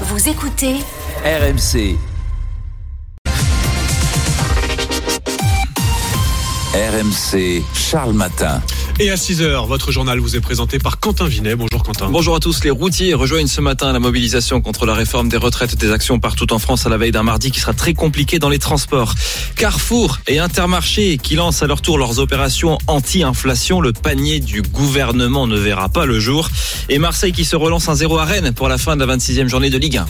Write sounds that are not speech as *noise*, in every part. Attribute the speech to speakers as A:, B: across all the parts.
A: Vous écoutez
B: RMC. RMC, Charles Matin.
C: Et à 6h, votre journal vous est présenté par Quentin Vinet. Bonjour Quentin.
D: Bonjour à tous. Les routiers rejoignent ce matin la mobilisation contre la réforme des retraites des actions partout en France à la veille d'un mardi qui sera très compliqué dans les transports. Carrefour et Intermarché qui lancent à leur tour leurs opérations anti-inflation. Le panier du gouvernement ne verra pas le jour. Et Marseille qui se relance un 0 à Rennes pour la fin de la 26e journée de Ligue 1.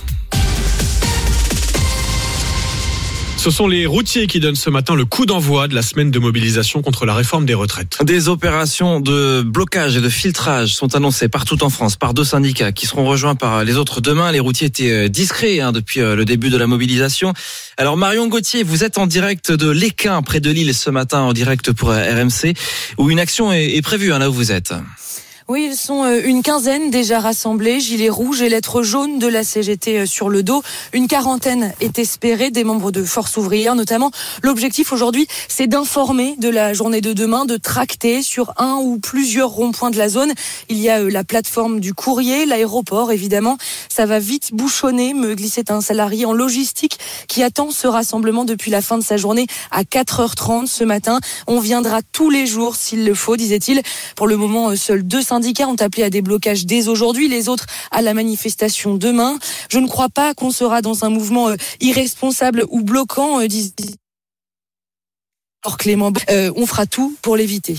C: Ce sont les routiers qui donnent ce matin le coup d'envoi de la semaine de mobilisation contre la réforme des retraites.
D: Des opérations de blocage et de filtrage sont annoncées partout en France par deux syndicats qui seront rejoints par les autres demain. Les routiers étaient euh, discrets hein, depuis euh, le début de la mobilisation. Alors Marion Gauthier, vous êtes en direct de l'Équin près de Lille ce matin en direct pour euh, RMC où une action est prévue hein, là où vous êtes.
E: Oui, ils sont euh, une quinzaine déjà rassemblés, gilets rouges et lettres jaunes de la CGT euh, sur le dos. Une quarantaine est espérée, des membres de Force ouvrière notamment. L'objectif aujourd'hui, c'est d'informer de la journée de demain, de tracter sur un ou plusieurs ronds-points de la zone. Il y a euh, la plateforme du courrier, l'aéroport évidemment. Ça va vite bouchonner, me glissait un salarié en logistique qui attend ce rassemblement depuis la fin de sa journée à 4h30 ce matin. On viendra tous les jours s'il le faut, disait-il. Pour le moment, seuls 200 syndicats ont appelé à des blocages dès aujourd'hui, les autres à la manifestation demain. Je ne crois pas qu'on sera dans un mouvement euh, irresponsable ou bloquant, euh, dit Clément. Euh, on fera tout pour l'éviter.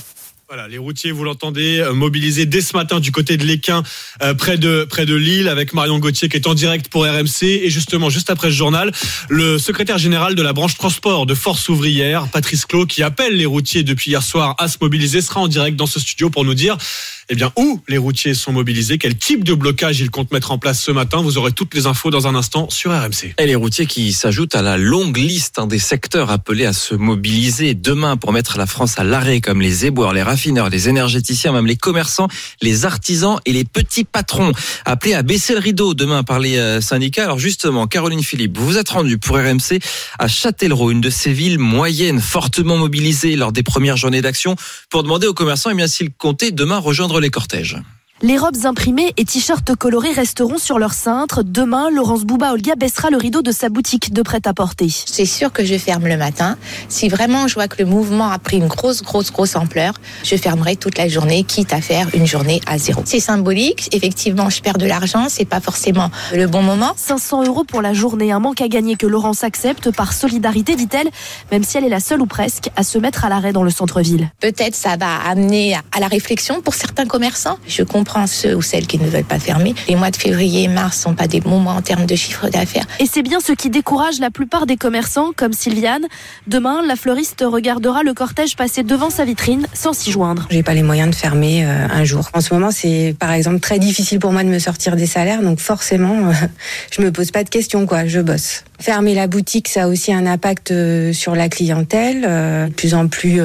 C: Voilà, les routiers, vous l'entendez, euh, mobilisés dès ce matin du côté de l'Équin, euh, près de près de Lille, avec Marion Gauthier qui est en direct pour RMC. Et justement, juste après ce journal, le secrétaire général de la branche transport de Force ouvrière, Patrice Clot, qui appelle les routiers depuis hier soir à se mobiliser, sera en direct dans ce studio pour nous dire eh bien, où les routiers sont mobilisés, quel type de blocage ils comptent mettre en place ce matin? Vous aurez toutes les infos dans un instant sur RMC.
D: Et les routiers qui s'ajoutent à la longue liste hein, des secteurs appelés à se mobiliser demain pour mettre la France à l'arrêt, comme les éboueurs, les raffineurs, les énergéticiens, même les commerçants, les artisans et les petits patrons. Appelés à baisser le rideau demain par les euh, syndicats. Alors justement, Caroline Philippe, vous vous êtes rendue pour RMC à Châtellerault, une de ces villes moyennes, fortement mobilisées lors des premières journées d'action, pour demander aux commerçants eh bien s'ils comptaient demain rejoindre les cortèges.
F: Les robes imprimées et t-shirts colorés resteront sur leur cintre. Demain, Laurence Bouba Olga baissera le rideau de sa boutique de prêt-à-porter.
G: C'est sûr que je ferme le matin. Si vraiment je vois que le mouvement a pris une grosse, grosse, grosse ampleur, je fermerai toute la journée, quitte à faire une journée à zéro. C'est symbolique. Effectivement, je perds de l'argent. C'est pas forcément le bon moment.
F: 500 euros pour la journée, un manque à gagner que Laurence accepte par solidarité, dit-elle, même si elle est la seule ou presque à se mettre à l'arrêt dans le centre-ville.
G: Peut-être ça va amener à la réflexion pour certains commerçants. Je comprends ceux ou celles qui ne veulent pas fermer. Les mois de février et mars sont pas des bons mois en termes de chiffre d'affaires.
F: Et c'est bien ce qui décourage la plupart des commerçants, comme Sylviane. Demain, la fleuriste regardera le cortège passer devant sa vitrine sans s'y joindre.
H: J'ai pas les moyens de fermer euh, un jour. En ce moment, c'est par exemple très difficile pour moi de me sortir des salaires, donc forcément, euh, *laughs* je me pose pas de questions, quoi. Je bosse. Fermer la boutique, ça a aussi un impact euh, sur la clientèle, de plus en plus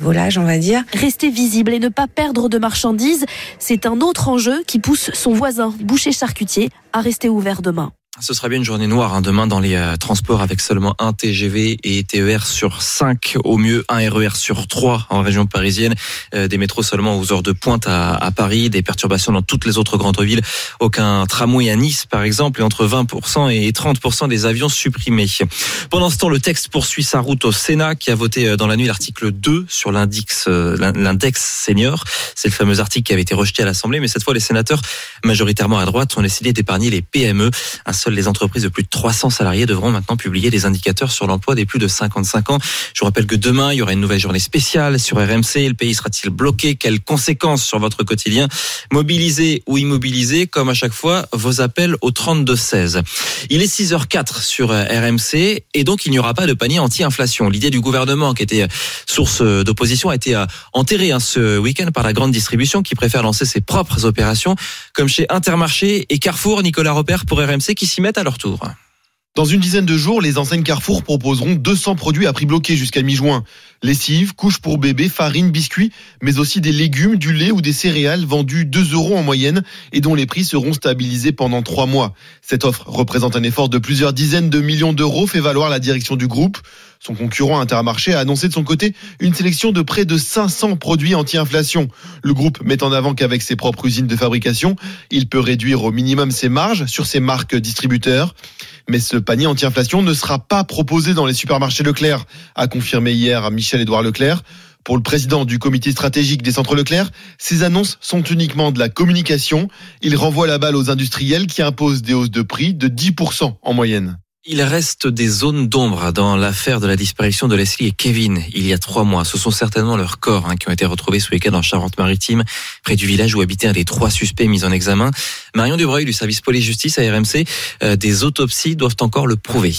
H: volage, on va dire.
F: Rester visible et ne pas perdre de marchandises, c'est un autre enjeu qui pousse son voisin, boucher charcutier, à rester ouvert demain.
D: Ce sera bien une journée noire hein, demain dans les euh, transports avec seulement un TGV et TER sur 5, au mieux un RER sur 3 en région parisienne, euh, des métros seulement aux heures de pointe à, à, Paris, des perturbations dans toutes les autres grandes villes, aucun tramway à Nice par exemple, et entre 20% et 30% des avions supprimés. Pendant ce temps, le texte poursuit sa route au Sénat qui a voté euh, dans la nuit l'article 2 sur l'index l'index senior. C'est le fameux article qui avait été rejeté à l'Assemblée, mais cette fois les sénateurs majoritairement à droite ont décidé d'épargner les PME. Seules les entreprises de plus de 300 salariés devront maintenant publier des indicateurs sur l'emploi des plus de 55 ans. Je vous rappelle que demain, il y aura une nouvelle journée spéciale sur RMC. Le pays sera-t-il bloqué? Quelles conséquences sur votre quotidien? Mobilisé ou immobilisé Comme à chaque fois, vos appels au 32-16. Il est 6h04 sur RMC et donc il n'y aura pas de panier anti-inflation. L'idée du gouvernement qui était source d'opposition a été enterrée hein, ce week-end par la grande distribution qui préfère lancer ses propres opérations comme chez Intermarché et Carrefour. Nicolas Repère pour RMC qui s'y mettent à leur tour.
I: Dans une dizaine de jours, les enseignes Carrefour proposeront 200 produits à prix bloqué jusqu'à mi-juin. Lessive, couches pour bébé, farine, biscuits, mais aussi des légumes, du lait ou des céréales vendus 2 euros en moyenne et dont les prix seront stabilisés pendant 3 mois. Cette offre représente un effort de plusieurs dizaines de millions d'euros, fait valoir la direction du groupe. Son concurrent Intermarché a annoncé de son côté une sélection de près de 500 produits anti-inflation. Le groupe met en avant qu'avec ses propres usines de fabrication, il peut réduire au minimum ses marges sur ses marques distributeurs. Mais ce panier anti-inflation ne sera pas proposé dans les supermarchés Leclerc, a confirmé hier Michel-Édouard Leclerc. Pour le président du comité stratégique des centres Leclerc, ces annonces sont uniquement de la communication. Il renvoie la balle aux industriels qui imposent des hausses de prix de 10% en moyenne.
D: Il reste des zones d'ombre dans l'affaire de la disparition de Leslie et Kevin il y a trois mois. Ce sont certainement leurs corps hein, qui ont été retrouvés ce week-end en Charente-Maritime, près du village où habitaient un des trois suspects mis en examen. Marion Dubreuil du service police-justice à RMC, euh, des autopsies doivent encore le prouver.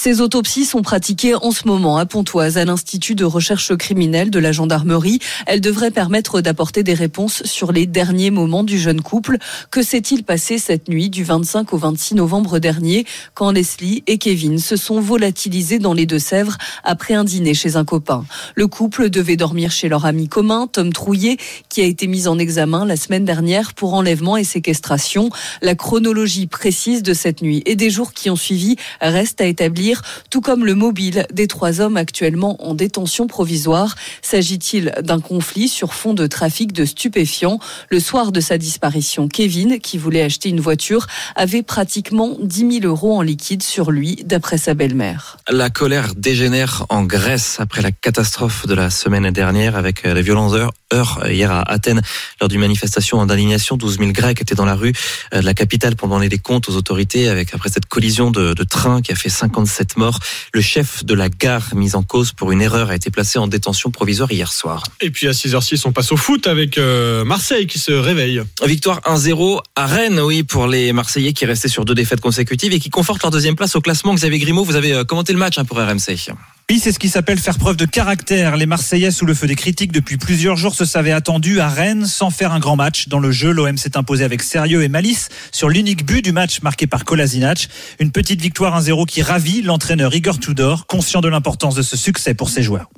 J: Ces autopsies sont pratiquées en ce moment à Pontoise, à l'Institut de recherche criminelle de la gendarmerie. Elles devraient permettre d'apporter des réponses sur les derniers moments du jeune couple. Que s'est-il passé cette nuit du 25 au 26 novembre dernier, quand Leslie et Kevin se sont volatilisés dans les Deux-Sèvres après un dîner chez un copain? Le couple devait dormir chez leur ami commun, Tom Trouillet, qui a été mis en examen la semaine dernière pour enlèvement et séquestration. La chronologie précise de cette nuit et des jours qui ont suivi reste à établir tout comme le mobile des trois hommes actuellement en détention provisoire. S'agit-il d'un conflit sur fond de trafic de stupéfiants? Le soir de sa disparition, Kevin, qui voulait acheter une voiture, avait pratiquement 10 000 euros en liquide sur lui, d'après sa belle-mère.
D: La colère dégénère en Grèce après la catastrophe de la semaine dernière avec les violences heure hier à Athènes lors d'une manifestation d'indignation. 12 000 Grecs étaient dans la rue de la capitale pour demander des comptes aux autorités avec après cette collision de, de train qui a fait 57 morts. Le chef de la gare mis en cause pour une erreur a été placé en détention provisoire hier soir.
C: Et puis à 6h06, on passe au foot avec euh, Marseille qui se réveille.
D: Victoire 1-0 à Rennes, oui, pour les Marseillais qui restaient sur deux défaites consécutives et qui confortent leur deuxième place au classement. Xavier Grimaud, vous avez euh, commenté le match hein, pour RMC.
K: Oui, c'est ce qui s'appelle faire preuve de caractère. Les Marseillais, sous le feu des critiques depuis plusieurs jours, se savaient attendus à Rennes sans faire un grand match. Dans le jeu, l'OM s'est imposé avec sérieux et malice sur l'unique but du match marqué par Kolasinac. Une petite victoire 1-0 qui ravit l'entraîneur Igor Tudor, conscient de l'importance de ce succès pour ses joueurs.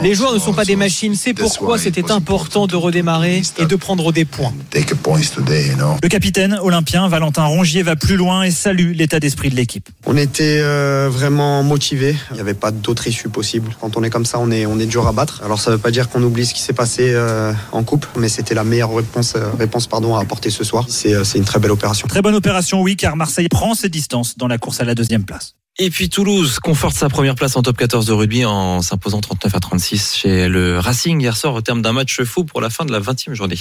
L: Les joueurs ne sont pas des machines, c'est pourquoi c'était important de redémarrer et de prendre des points.
K: Le capitaine olympien Valentin Rongier va plus loin et salue l'état d'esprit de l'équipe.
M: On était euh, vraiment motivés. Il y avait pas d'autre issue possible. Quand on est comme ça, on est, on est dur à battre. Alors ça veut pas dire qu'on oublie ce qui s'est passé euh, en coupe, mais c'était la meilleure réponse, euh, réponse pardon, à apporter ce soir. C'est euh, une très belle opération.
K: Très bonne opération, oui, car Marseille prend ses distances dans la course à la deuxième place.
D: Et puis Toulouse conforte sa première place en top 14 de rugby en s'imposant 39 à 36 chez le Racing hier soir au terme d'un match fou pour la fin de la 20e journée.